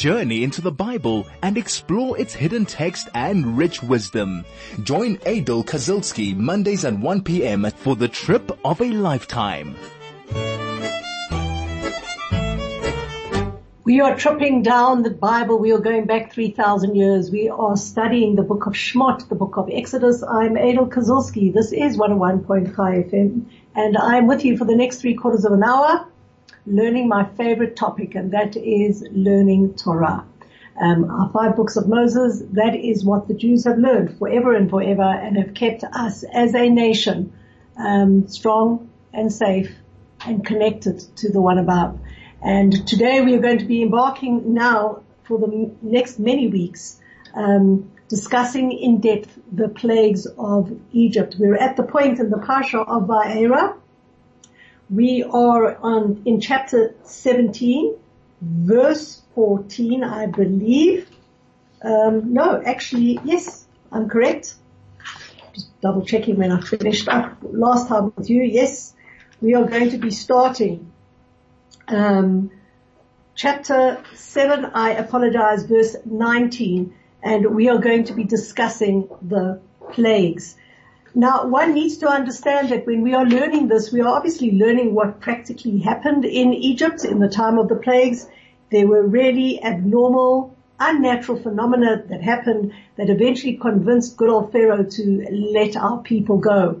journey into the Bible and explore its hidden text and rich wisdom. Join Aidel Kazilsky Mondays at 1 p.m. for the trip of a lifetime. We are tripping down the Bible. We are going back 3,000 years. We are studying the book of Shmot, the book of Exodus. I'm Aidel Kazilsky. This is 101.5 FM and I'm with you for the next three quarters of an hour learning my favorite topic and that is learning Torah. Um, our five books of Moses, that is what the Jews have learned forever and forever and have kept us as a nation um, strong and safe and connected to the one above. And today we are going to be embarking now for the next many weeks, um, discussing in depth the plagues of Egypt. We're at the point in the Parsha of Va'era. We are on, in chapter 17, verse 14, I believe. Um, no, actually, yes, I'm correct. Just double checking when I finished up last time with you. Yes, we are going to be starting um, chapter 7, I apologize, verse 19, and we are going to be discussing the plagues. Now, one needs to understand that when we are learning this, we are obviously learning what practically happened in Egypt in the time of the plagues. There were really abnormal, unnatural phenomena that happened that eventually convinced good old Pharaoh to let our people go.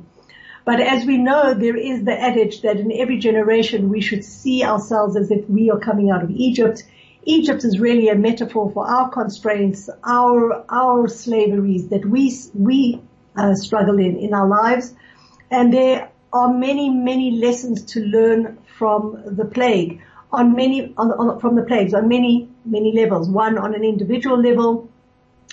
But as we know, there is the adage that in every generation we should see ourselves as if we are coming out of Egypt. Egypt is really a metaphor for our constraints, our, our slaveries that we, we uh, struggle in, in our lives. And there are many, many lessons to learn from the plague on many, on, on, from the plagues on many, many levels. One on an individual level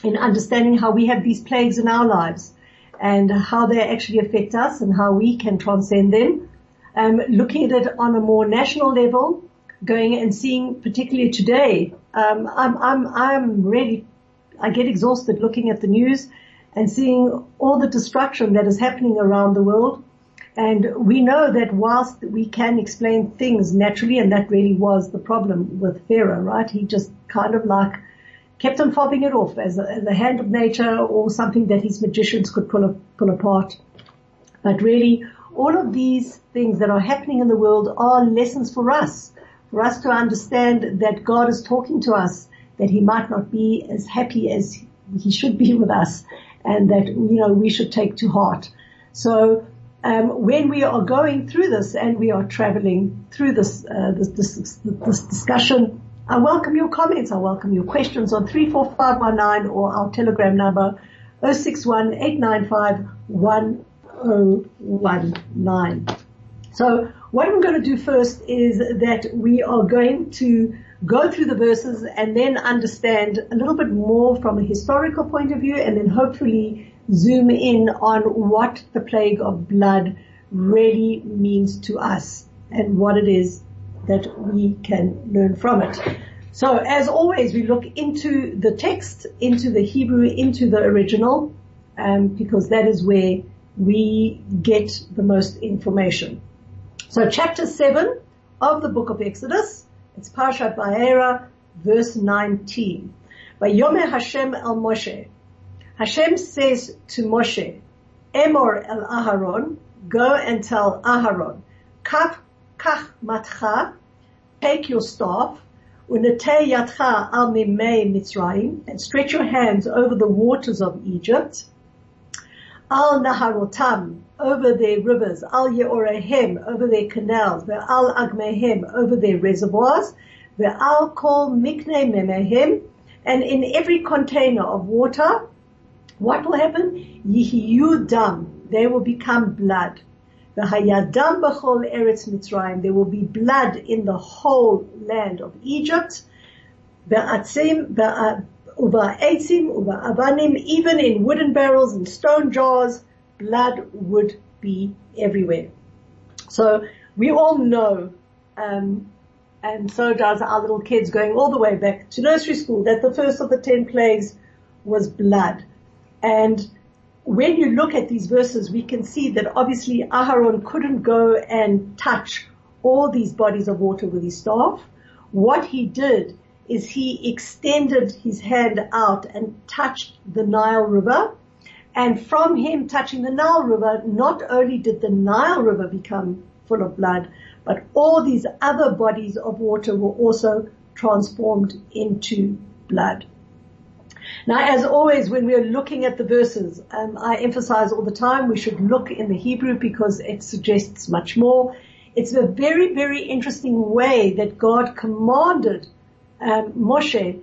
in understanding how we have these plagues in our lives and how they actually affect us and how we can transcend them. Um, looking at it on a more national level, going and seeing, particularly today, um, I'm, I'm, I'm really, I get exhausted looking at the news and seeing all the destruction that is happening around the world. And we know that whilst we can explain things naturally, and that really was the problem with Pharaoh, right? He just kind of like kept on fobbing it off as a, as a hand of nature or something that his magicians could pull, a, pull apart. But really, all of these things that are happening in the world are lessons for us, for us to understand that God is talking to us, that he might not be as happy as he should be with us, and that, you know, we should take to heart. So, um, when we are going through this and we are traveling through this, uh, this, this, this discussion, I welcome your comments. I welcome your questions on 34519 or our telegram number 61 So what I'm going to do first is that we are going to go through the verses and then understand a little bit more from a historical point of view and then hopefully zoom in on what the plague of blood really means to us and what it is that we can learn from it. So as always, we look into the text, into the Hebrew, into the original, um, because that is where we get the most information. So chapter 7 of the book of Exodus, it's Parshat Va'era, verse 19. By Yom Hashem el Moshe. Hashem says to Moshe, Emor el Aharon, go and tell Aharon, Kach, kach matcha, take your staff, unetei yatcha al mimei Mitzrayim, and stretch your hands over the waters of Egypt, al naharotam, over their rivers, al yeorehem, over their canals, al agmehem, over their reservoirs, al kol mikne memehem, and in every container of water, what will happen? Yihiyu dam, they will become blood. V'hayadam b'chol eretz Mitzrayim. There will be blood in the whole land of Egypt. Uva'etzim, uva'avanim, even in wooden barrels and stone jars, blood would be everywhere. So we all know, um, and so does our little kids going all the way back to nursery school, that the first of the ten plagues was blood. And when you look at these verses, we can see that obviously Aharon couldn't go and touch all these bodies of water with his staff. What he did is he extended his hand out and touched the Nile River. And from him touching the Nile River, not only did the Nile River become full of blood, but all these other bodies of water were also transformed into blood. Now, as always, when we're looking at the verses, um, I emphasize all the time we should look in the Hebrew because it suggests much more. It's a very, very interesting way that God commanded um, Moshe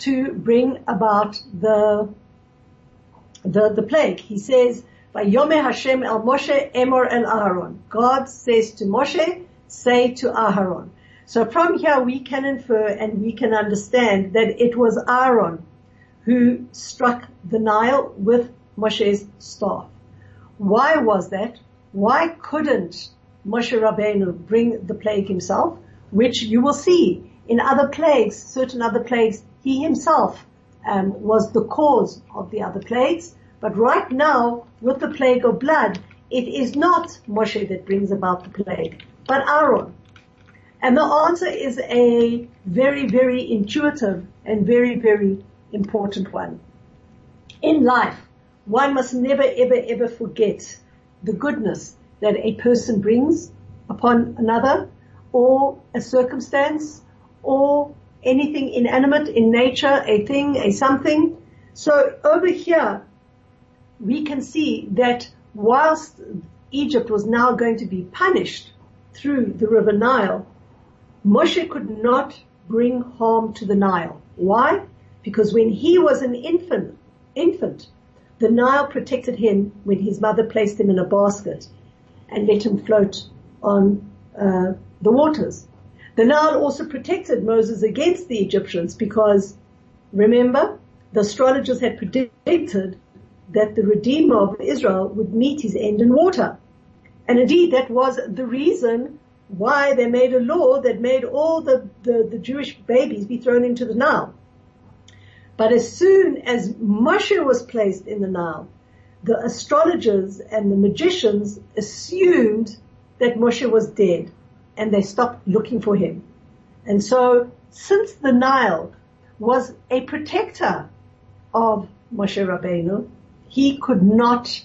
to bring about the the the plague. He says, "Vayome Hashem el Moshe emor el Aharon." God says to Moshe, "Say to Aharon." So from here we can infer and we can understand that it was Aaron who struck the Nile with Moshe's staff. Why was that? Why couldn't Moshe Rabbeinu bring the plague himself? Which you will see in other plagues, certain other plagues, he himself um, was the cause of the other plagues. But right now, with the plague of blood, it is not Moshe that brings about the plague, but Aaron. And the answer is a very, very intuitive and very, very important one. In life, one must never, ever, ever forget the goodness that a person brings upon another or a circumstance or anything inanimate in nature, a thing, a something. So over here, we can see that whilst Egypt was now going to be punished through the river Nile, Moshe could not bring harm to the Nile. Why? Because when he was an infant, infant, the Nile protected him when his mother placed him in a basket and let him float on uh, the waters. The Nile also protected Moses against the Egyptians because, remember, the astrologers had predicted that the Redeemer of Israel would meet his end in water. And indeed, that was the reason why they made a law that made all the, the, the Jewish babies be thrown into the Nile. But as soon as Moshe was placed in the Nile, the astrologers and the magicians assumed that Moshe was dead and they stopped looking for him. And so since the Nile was a protector of Moshe Rabbeinu, he could not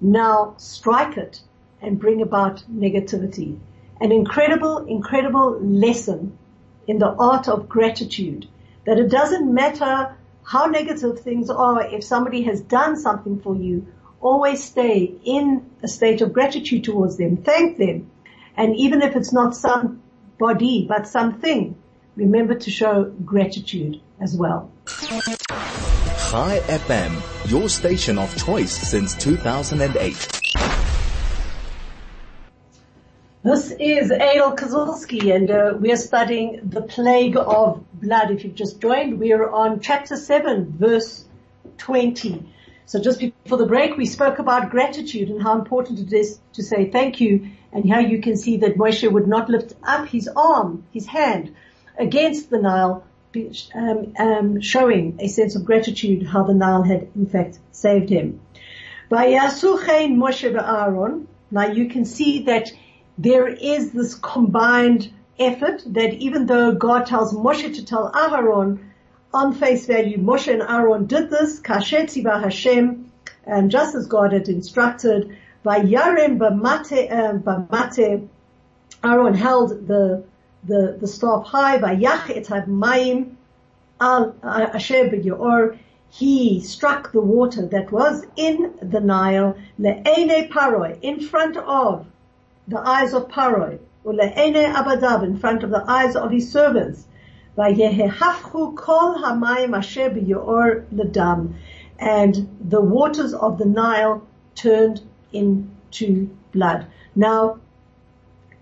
now strike it and bring about negativity. An incredible, incredible lesson in the art of gratitude that it doesn't matter how negative things are if somebody has done something for you, always stay in a state of gratitude towards them. Thank them. And even if it's not somebody, but something, remember to show gratitude as well. Chai FM, your station of choice since 2008. This is Aidel Kazilsky and uh, we are studying the plague of blood. If you've just joined, we are on chapter 7 verse 20. So just before the break, we spoke about gratitude and how important it is to say thank you and how you can see that Moshe would not lift up his arm, his hand against the Nile, um, um, showing a sense of gratitude how the Nile had in fact saved him. Moshe now you can see that there is this combined effort that even though God tells Moshe to tell Aharon on face value, Moshe and Aaron did this, kashet Hashem, and just as God had instructed, Vayarem b'mate, um, b'mate, Aaron held the, the, the staff high, Vayach et ha-mayim al asher b'yor, he struck the water that was in the Nile, le'ene paroi, in front of the eyes of Paroi, ule'ene abadav, in front of the eyes of his servants. Vayehehafchu kol hamayim asher b'yor ledam. And the waters of the Nile turned into blood. Now,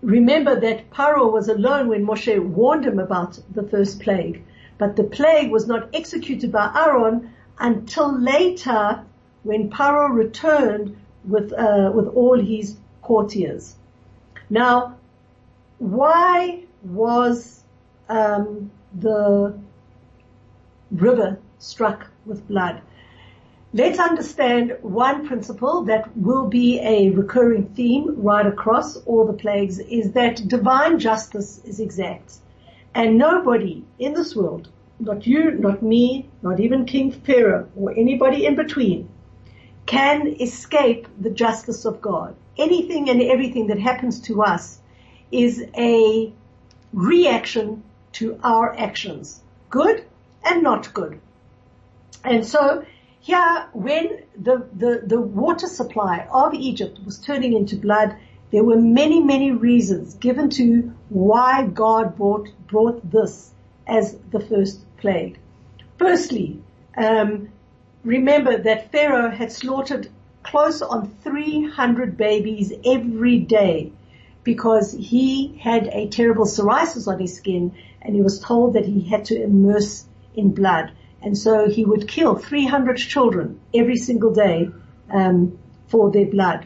remember that Paro was alone when Moshe warned him about the first plague. But the plague was not executed by Aaron until later when Paro returned with, uh, with all his courtiers. Now, why was um, the river struck with blood? Let's understand one principle that will be a recurring theme right across all the plagues is that divine justice is exact. And nobody in this world not you, not me, not even King Pharaoh or anybody in between can escape the justice of God. Anything and everything that happens to us is a reaction to our actions, good and not good. And so here, when the, the, the water supply of Egypt was turning into blood, there were many, many reasons given to why God brought, brought this as the first plague. Firstly, um, remember that Pharaoh had slaughtered close on 300 babies every day because he had a terrible psoriasis on his skin and he was told that he had to immerse in blood. And so he would kill 300 children every single day um, for their blood.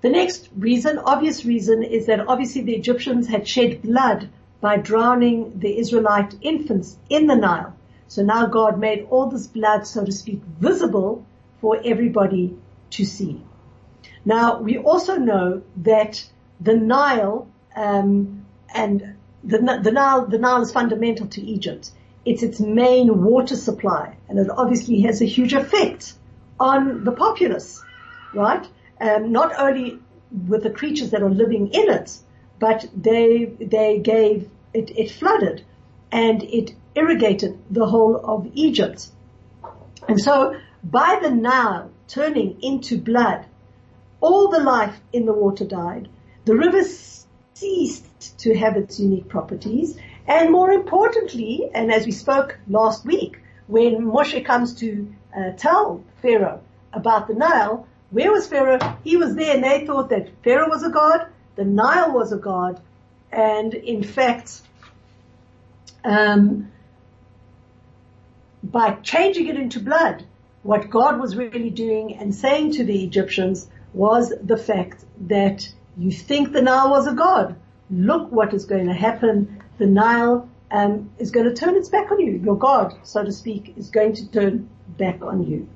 The next reason, obvious reason, is that obviously the Egyptians had shed blood by drowning the Israelite infants in the Nile. So now God made all this blood, so to speak, visible for everybody to see. Now we also know that the Nile um, and the, the, Nile, the Nile is fundamental to Egypt. It's its main water supply, and it obviously has a huge effect on the populace, right? Um, not only with the creatures that are living in it, but they they gave it, it flooded and it irrigated the whole of Egypt. And so by the Nile turning into blood, all the life in the water died. The river ceased to have its unique properties. And more importantly, and as we spoke last week, when Moshe comes to uh, tell Pharaoh about the Nile, where was Pharaoh? He was there and they thought that Pharaoh was a god, the Nile was a god, and in fact, um, by changing it into blood, what God was really doing and saying to the Egyptians was the fact that you think the Nile was a god. Look what is going to happen. The Nile um, is going to turn its back on you. Your God, so to speak, is going to turn back on you.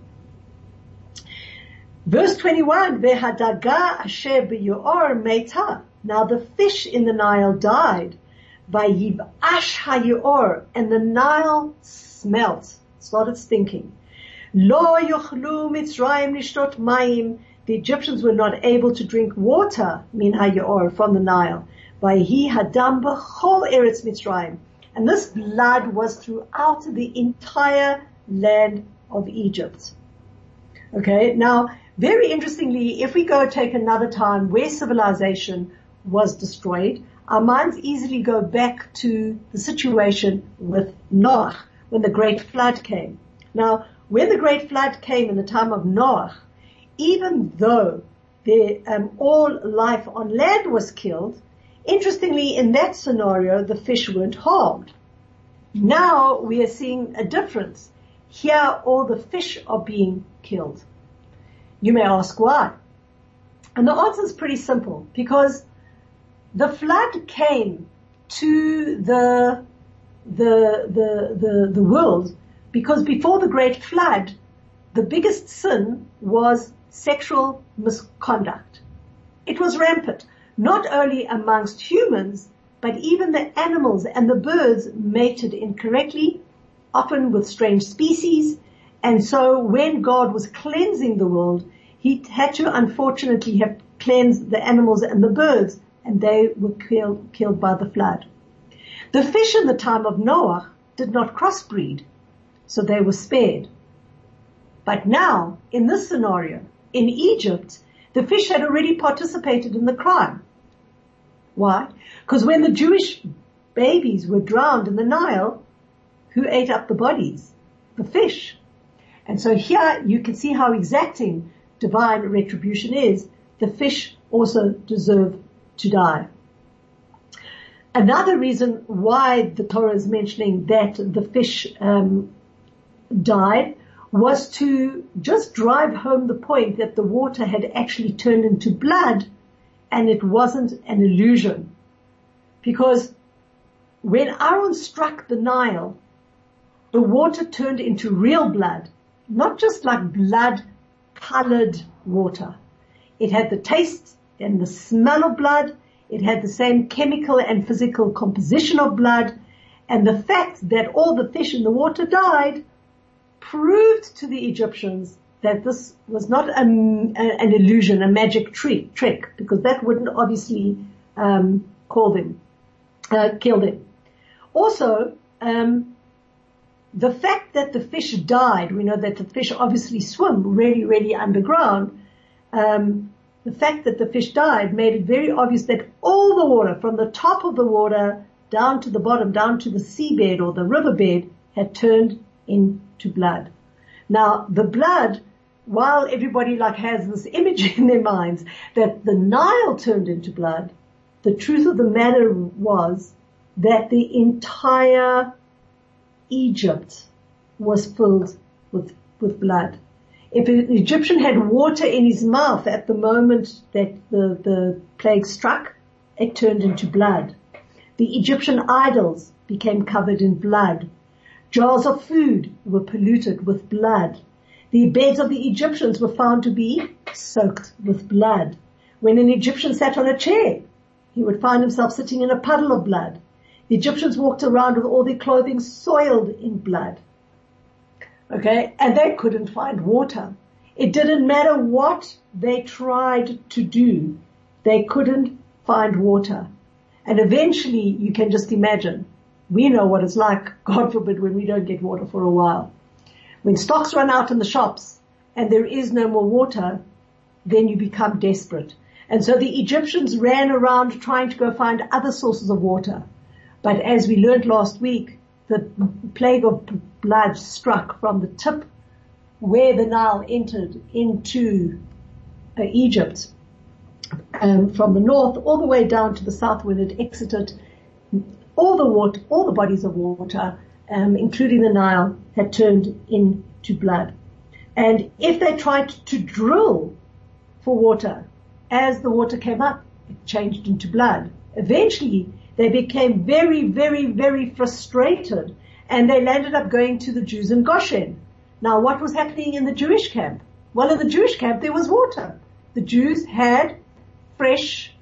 Verse 21, Vehadaga asher b'yor meta. Now the fish in the Nile died. Vayivash hayor, and the Nile smelt, started stinking. Lo yochlu mitzrayim nishtot mayim. The Egyptians were not able to drink water, min hayor, from the Nile. by Vayhi hadam b'chol eretz mitzrayim. And this blood was throughout the entire land of Egypt. Okay, now very interestingly, if we go take another time where civilization was destroyed, our minds easily go back to the situation with Noah when the great flood came. Now, when the great flood came in the time of Noah, even though the, um, all life on land was killed, interestingly, in that scenario, the fish weren't harmed. Now we are seeing a difference. Here, all the fish are being killed. You may ask why. And the answer is pretty simple because the flood came to the, the, the, the, the world because before the great flood, the biggest sin was sexual misconduct. It was rampant, not only amongst humans, but even the animals and the birds mated incorrectly, often with strange species, and so when God was cleansing the world, he had to unfortunately have cleansed the animals and the birds and they were killed, killed by the flood. The fish in the time of Noah did not crossbreed, so they were spared. But now, in this scenario, in Egypt, the fish had already participated in the crime. Why? Because when the Jewish babies were drowned in the Nile, who ate up the bodies? The fish. And so here you can see how exacting divine retribution is. The fish also deserve to die. Another reason why the Torah is mentioning that the fish um, died was to just drive home the point that the water had actually turned into blood and it wasn't an illusion. Because when Aaron struck the Nile, the water turned into real blood, not just like blood colored water. It had the taste and the smell of blood. It had the same chemical and physical composition of blood. And the fact that all the fish in the water died proved to the Egyptians that this was not a, an illusion, a magic trick, trick, because that wouldn't obviously um, call them, uh, kill them. Also, um, the fact that the fish died, we know that the fish obviously swim really, really underground. Um, the fact that the fish died made it very obvious that all the water, from the top of the water down to the bottom, down to the seabed or the riverbed, had turned into blood. Now, the blood, while everybody like has this image in their minds that the Nile turned into blood, the truth of the matter was that the entire Egypt was filled with, with blood. If an Egyptian had water in his mouth at the moment that the, the plague struck, it turned into blood. The Egyptian idols became covered in blood. Jars of food were polluted with blood. The beds of the Egyptians were found to be soaked with blood. When an Egyptian sat on a chair, he would find himself sitting in a puddle of blood. The Egyptians walked around with all their clothing soiled in blood. Okay, and they couldn't find water. It didn't matter what they tried to do. They couldn't find water. And eventually you can just imagine we know what it's like, God forbid, when we don't get water for a while. When stocks run out in the shops and there is no more water, then you become desperate. And so the Egyptians ran around trying to go find other sources of water. But as we learned last week, the plague of blood struck from the tip where the Nile entered into uh, Egypt, um, from the north all the way down to the south when it exited all the water, all the bodies of water, um, including the Nile, had turned into blood. And if they tried to drill for water, as the water came up, it changed into blood. Eventually, they became very, very, very frustrated and they landed up going to the Jews in Goshen. Now what was happening in the Jewish camp? Well, in the Jewish camp there was water. The Jews had fresh,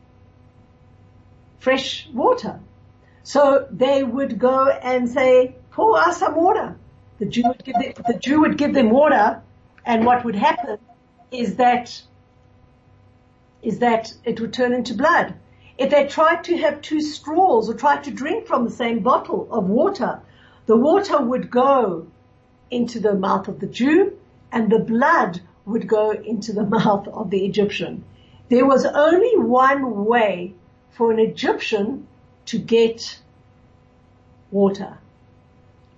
fresh water. So they would go and say, pour us some water. The Jew would give them, the Jew would give them water and what would happen is that, is that it would turn into blood. If they tried to have two straws or tried to drink from the same bottle of water, the water would go into the mouth of the Jew and the blood would go into the mouth of the Egyptian. There was only one way for an Egyptian to get water.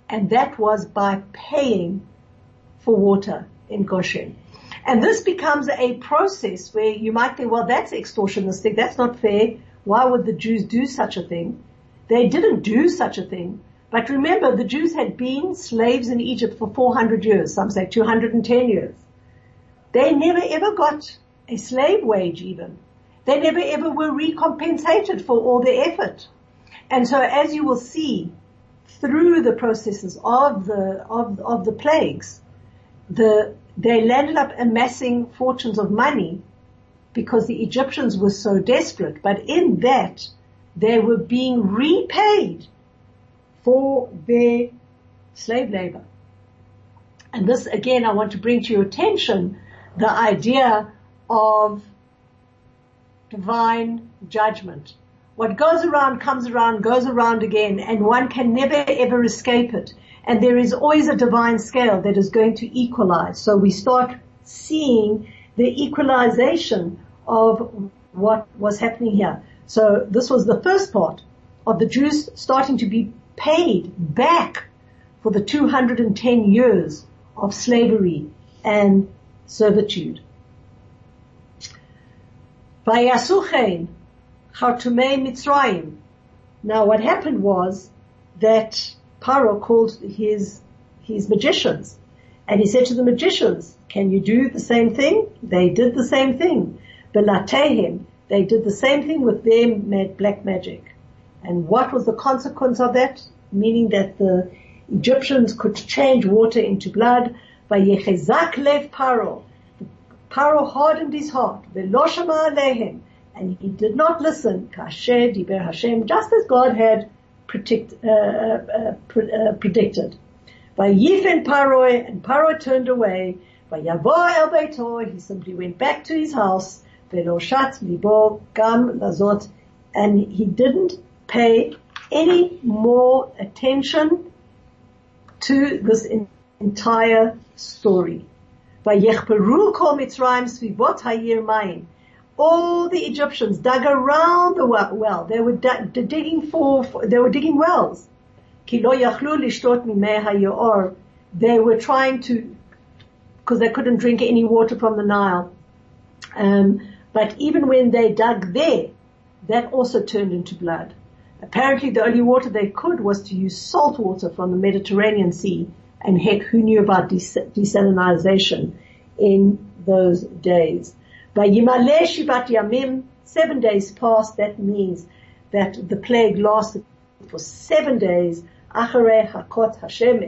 And that was by paying for water in Goshen. And this becomes a process where you might think, well, that's extortionistic. That's not fair. Why would the Jews do such a thing? They didn't do such a thing. But remember, the Jews had been slaves in Egypt for 400 years, some say 210 years. They never ever got a slave wage even. They never ever were recompensated for all their effort. And so as you will see through the processes of the, of, of the plagues, the, they landed up amassing fortunes of money because the Egyptians were so desperate. But in that, they were being repaid for their slave labor. And this again, I want to bring to your attention the idea of divine judgment. What goes around comes around, goes around again, and one can never ever escape it. And there is always a divine scale that is going to equalize. So we start seeing the equalization of what was happening here. So this was the first part of the Jews starting to be paid back for the 210 years of slavery and servitude. Vayasuchein Chartumei Mitzrayim. Now what happened was that Paro called his, his magicians and he said to the magicians, can you do the same thing? They did the same thing. Belatehim, they did the same thing with their black magic. And what was the consequence of that? Meaning that the Egyptians could change water into blood. Vayechezak lev Paro. Paro hardened his heart. Veloshama alehem. And he did not listen. Kasher diber Hashem. Just as God had predict, uh, uh, uh, predicted. Paroi, and Paroi turned away. By Yavo El Beito, he simply went back to his house. Velo Shat Libo Gam Lazot, and he didn't pay any more attention to this entire story. Vayechperu kol Mitzrayim svivot hayir mayim. All the Egyptians dug around the well. They were digging for, they were digging wells. They were trying to, because they couldn't drink any water from the Nile. Um, but even when they dug there, that also turned into blood. Apparently the only water they could was to use salt water from the Mediterranean Sea and heck, who knew about desalinization in those days? By Yimale Shivat Yamim, seven days passed, that means that the plague lasted for seven days, Acharei Hakot Hashem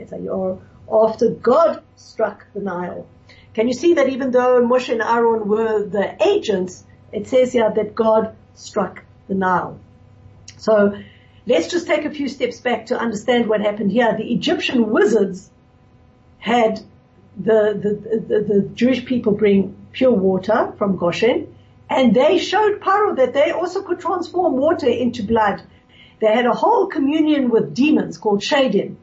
after God struck the Nile. Can you see that even though Moshe and Aaron were the agents, it says here that God struck the Nile. So let's just take a few steps back to understand what happened here. The Egyptian wizards had the, the, the, the Jewish people bring pure water from Goshen and they showed Paro that they also could transform water into blood. They had a whole communion with demons called Shadim,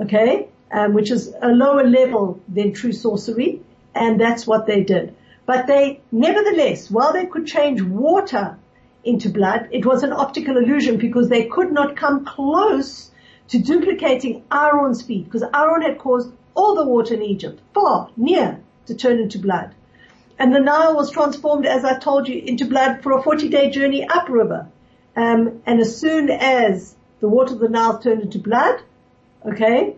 okay, um, which is a lower level than true sorcery, and that's what they did. But they, nevertheless, while they could change water into blood, it was an optical illusion because they could not come close to duplicating Aaron's feat because Aaron had caused all the water in Egypt, far, near, to turn into blood. And the Nile was transformed, as I told you, into blood for a 40 day journey upriver. Um, and as soon as the water of the Nile turned into blood, okay,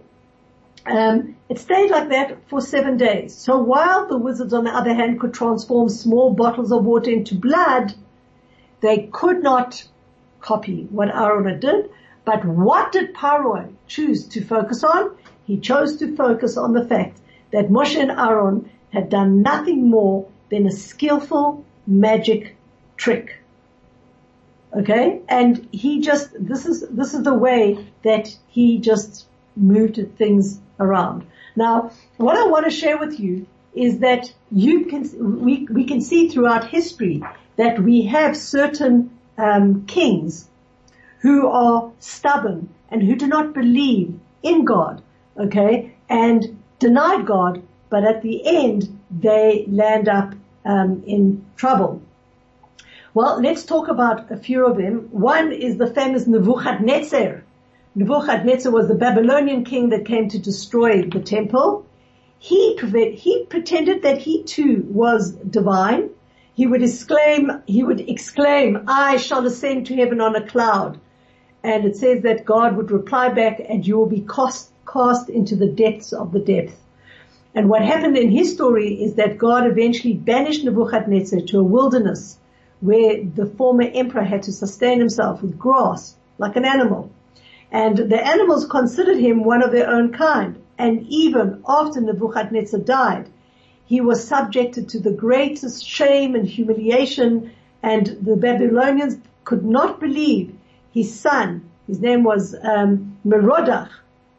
um, it stayed like that for seven days. So while the wizards, on the other hand, could transform small bottles of water into blood, they could not copy what Aaron did. But what did Paro choose to focus on? He chose to focus on the fact that Moshe and Aaron had done nothing more than a skillful magic trick. Okay? And he just, this is, this is the way that he just moved things around. Now, what I want to share with you is that you can, we, we can see throughout history that we have certain um, kings who are stubborn and who do not believe in God okay, and denied God, but at the end they land up um, in trouble. Well, let's talk about a few of them. One is the famous Nebuchadnezzar. Nebuchadnezzar was the Babylonian king that came to destroy the temple. He, he pretended that he too was divine. He would exclaim, he would exclaim, I shall ascend to heaven on a cloud. And it says that God would reply back and you will be cast, cast into the depths of the depth. And what happened in his story is that God eventually banished Nebuchadnezzar to a wilderness where the former emperor had to sustain himself with grass like an animal. And the animals considered him one of their own kind. And even after Nebuchadnezzar died, he was subjected to the greatest shame and humiliation and the Babylonians could not believe his son, his name was um, Merodach,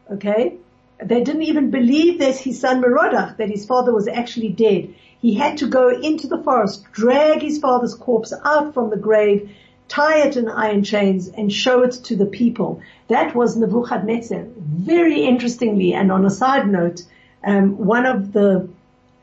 Okay? They didn't even believe that his son Merodach, that his father was actually dead. He had to go into the forest, drag his father's corpse out from the grave, tie it in iron chains and show it to the people. That was Nebuchadnezzar. Very interestingly, and on a side note, um, one of the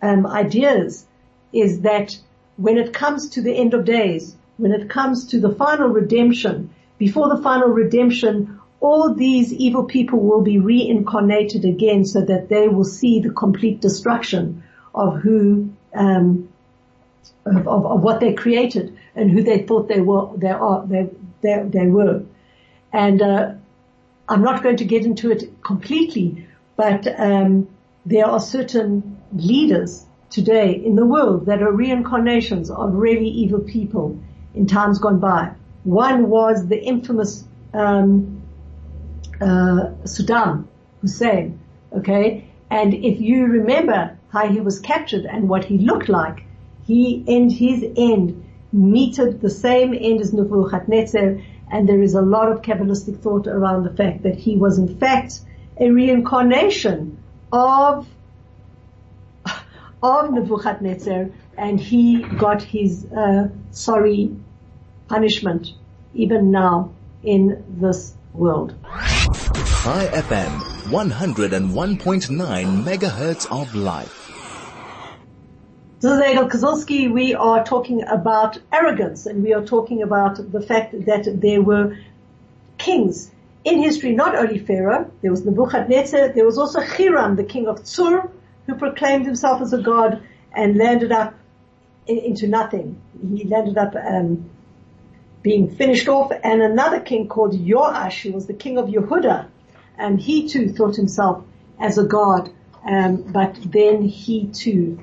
um, ideas is that when it comes to the end of days, when it comes to the final redemption, before the final redemption, all these evil people will be reincarnated again so that they will see the complete destruction of who, um, of, of, of, what they created and who they thought they were, they are, they, they, they were. And, uh, I'm not going to get into it completely, but, um, there are certain leaders today in the world that are reincarnations of really evil people in times gone by. One was the infamous um, uh, Saddam Hussein, okay? And if you remember how he was captured and what he looked like, he, and his end, meted the same end as Nebuchadnezzar And there is a lot of Kabbalistic thought around the fact that he was in fact a reincarnation of, of Nebuchadnezzar and he got his, uh, sorry punishment even now in this world. Chai FM, 101.9 megahertz of life. This is Kazilsky. We are talking about arrogance and we are talking about the fact that there were kings in history, not only Pharaoh, there was Nebuchadnezzar, there was also Hiram, the king of Tsur, who proclaimed himself as a god and landed up into nothing. He landed up um, being finished off, and another king called Joash, who was the king of Yehuda, and he too thought himself as a god, um, but then he too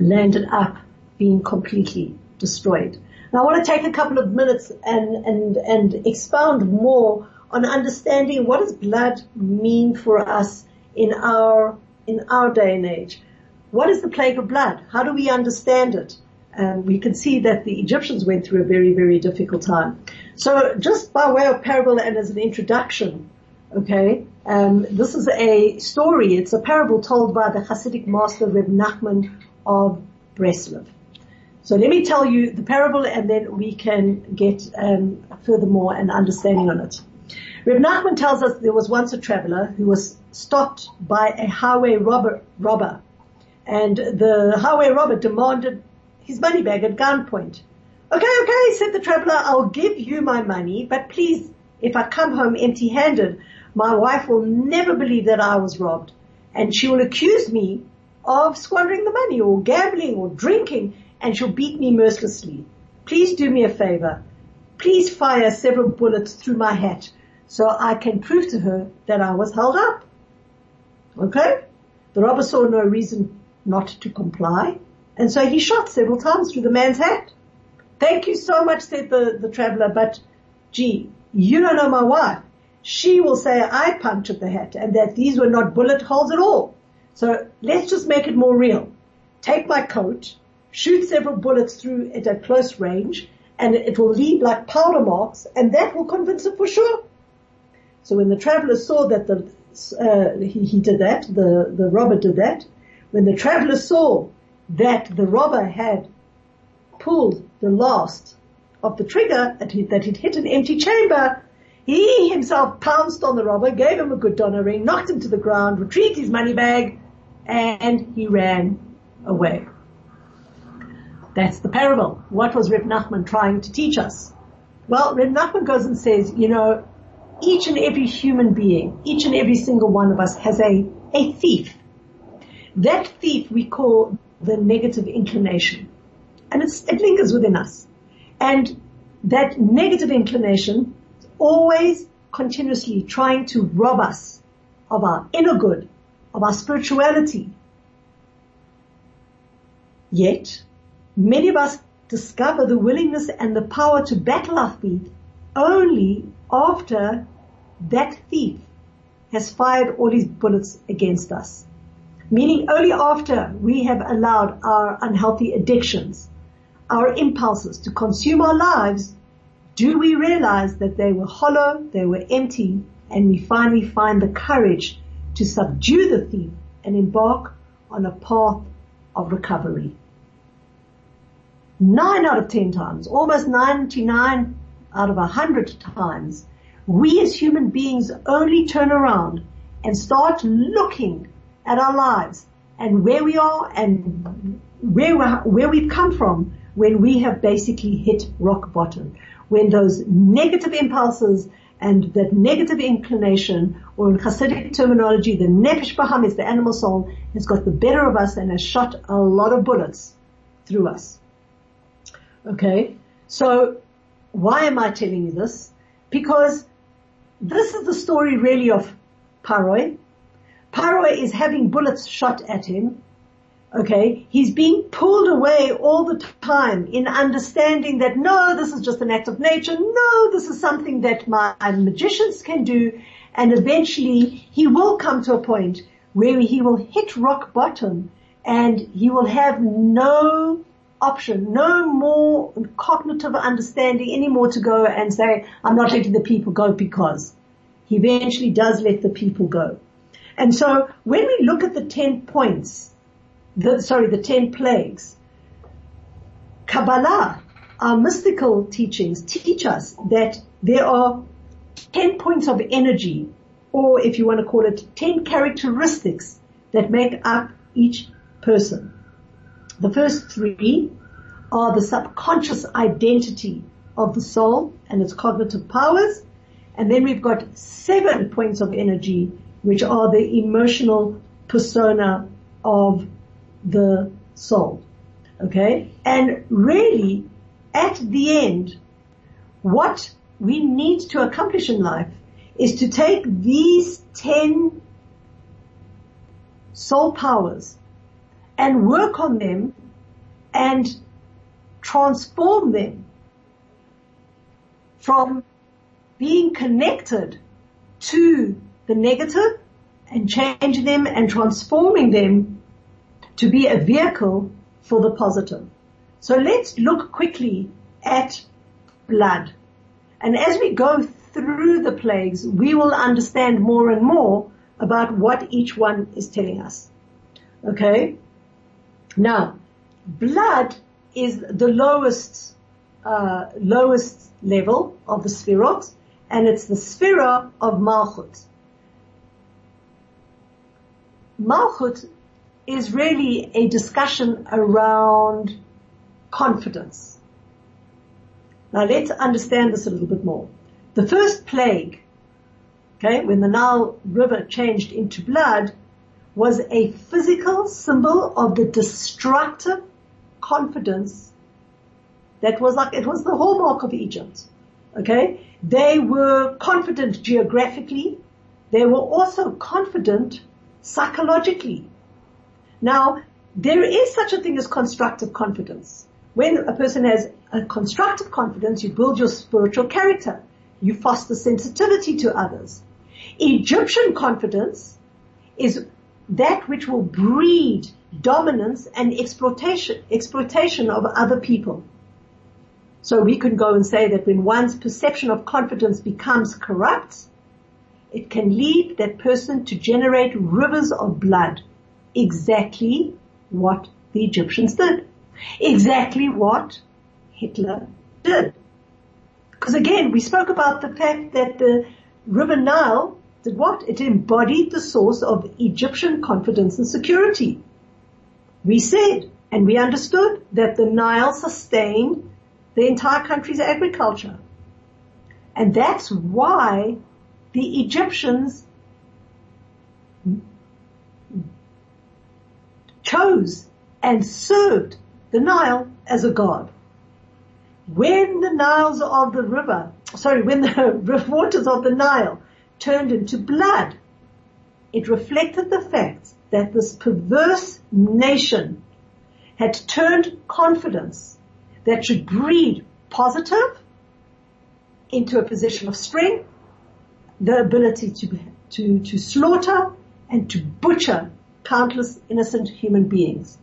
landed up being completely destroyed. Now I want to take a couple of minutes and, and, and expound more on understanding what does blood mean for us in our, in our day and age. What is the plague of blood? How do we understand it? And we can see that the Egyptians went through a very, very difficult time. So just by way of parable and as an introduction, okay, um, this is a story. It's a parable told by the Hasidic master Reb Nachman of Breslov. So let me tell you the parable and then we can get um, furthermore an understanding on it. Reb Nachman tells us there was once a traveler who was stopped by a highway robber, robber and the highway robber demanded his money bag at gunpoint. Okay, okay, said the traveler, I'll give you my money, but please, if I come home empty handed, my wife will never believe that I was robbed and she will accuse me of squandering the money or gambling or drinking and she'll beat me mercilessly. Please do me a favor. Please fire several bullets through my hat so I can prove to her that I was held up. Okay? The robber saw no reason not to comply. And so he shot several times through the man's hat. Thank you so much, said the, the traveler, but gee, you don't know my wife. She will say I punctured the hat and that these were not bullet holes at all. So let's just make it more real. Take my coat, shoot several bullets through it at close range, and it will leave like powder marks, and that will convince her for sure. So when the traveler saw that the uh, he, he did that, the the robber did that. When the traveler saw that the robber had pulled the last of the trigger, that he'd hit an empty chamber, he himself pounced on the robber, gave him a good donner ring, knocked him to the ground, retrieved his money bag, and he ran away. That's the parable. What was Reb Nachman trying to teach us? Well, Reb Nachman goes and says, you know, each and every human being, each and every single one of us has a, a thief. That thief we call the negative inclination. And it lingers within us. And that negative inclination is always continuously trying to rob us of our inner good, of our spirituality. Yet, many of us discover the willingness and the power to battle our thief only after that thief has fired all his bullets against us. Meaning only after we have allowed our unhealthy addictions, our impulses to consume our lives, do we realize that they were hollow, they were empty, and we finally find the courage to subdue the thief and embark on a path of recovery. Nine out of ten times, almost 99 out of a hundred times, we as human beings only turn around and start looking at our lives and where we are and where, where we've come from when we have basically hit rock bottom. When those negative impulses and that negative inclination, or in Hasidic terminology, the nefesh baham is the animal soul, has got the better of us and has shot a lot of bullets through us. Okay? So, why am I telling you this? Because this is the story really of Paroi, Paro is having bullets shot at him. Okay. He's being pulled away all the time in understanding that no, this is just an act of nature. No, this is something that my magicians can do. And eventually he will come to a point where he will hit rock bottom and he will have no option, no more cognitive understanding anymore to go and say, I'm not letting the people go because he eventually does let the people go. And so when we look at the 10 points, the, sorry, the 10 plagues, Kabbalah, our mystical teachings teach us that there are 10 points of energy, or if you want to call it 10 characteristics that make up each person. The first three are the subconscious identity of the soul and its cognitive powers. And then we've got seven points of energy, which are the emotional persona of the soul. Okay? And really, at the end, what we need to accomplish in life is to take these 10 soul powers and work on them and transform them from being connected to the negative and changing them and transforming them to be a vehicle for the positive. So let's look quickly at blood. And as we go through the plagues, we will understand more and more about what each one is telling us. Okay? Now, blood is the lowest, uh, lowest level of the sphirot, and it's the sphira of Malchut. Malchut is really a discussion around confidence. Now let's understand this a little bit more. The first plague, okay, when the Nile River changed into blood, was a physical symbol of the destructive confidence that was like, it was the hallmark of Egypt. Okay? They were confident geographically. They were also confident psychologically. Now, there is such a thing as constructive confidence. When a person has a constructive confidence, you build your spiritual character. You foster sensitivity to others. Egyptian confidence is that which will breed dominance and exploitation, exploitation of other people. So we can go and say that when one's perception of confidence becomes corrupt, it can lead that person to generate rivers of blood. Exactly what the Egyptians did. Exactly what Hitler did. Because again, we spoke about the fact that the River Nile did what? It embodied the source of Egyptian confidence and security. We said and we understood that the Nile sustained the entire country's agriculture. And that's why the Egyptians chose and served the Nile as a god. When the Niles of the river, sorry, when the waters of the Nile turned into blood, it reflected the fact that this perverse nation had turned confidence that should breed positive into a position of strength, the ability to, to, to slaughter and to butcher countless innocent human beings.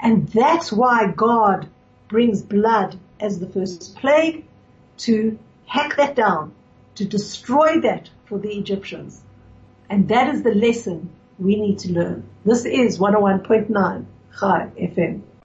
And that's why God brings blood as the first plague to hack that down, to destroy that for the Egyptians. And that is the lesson we need to learn. This is 101.9 Chai FM.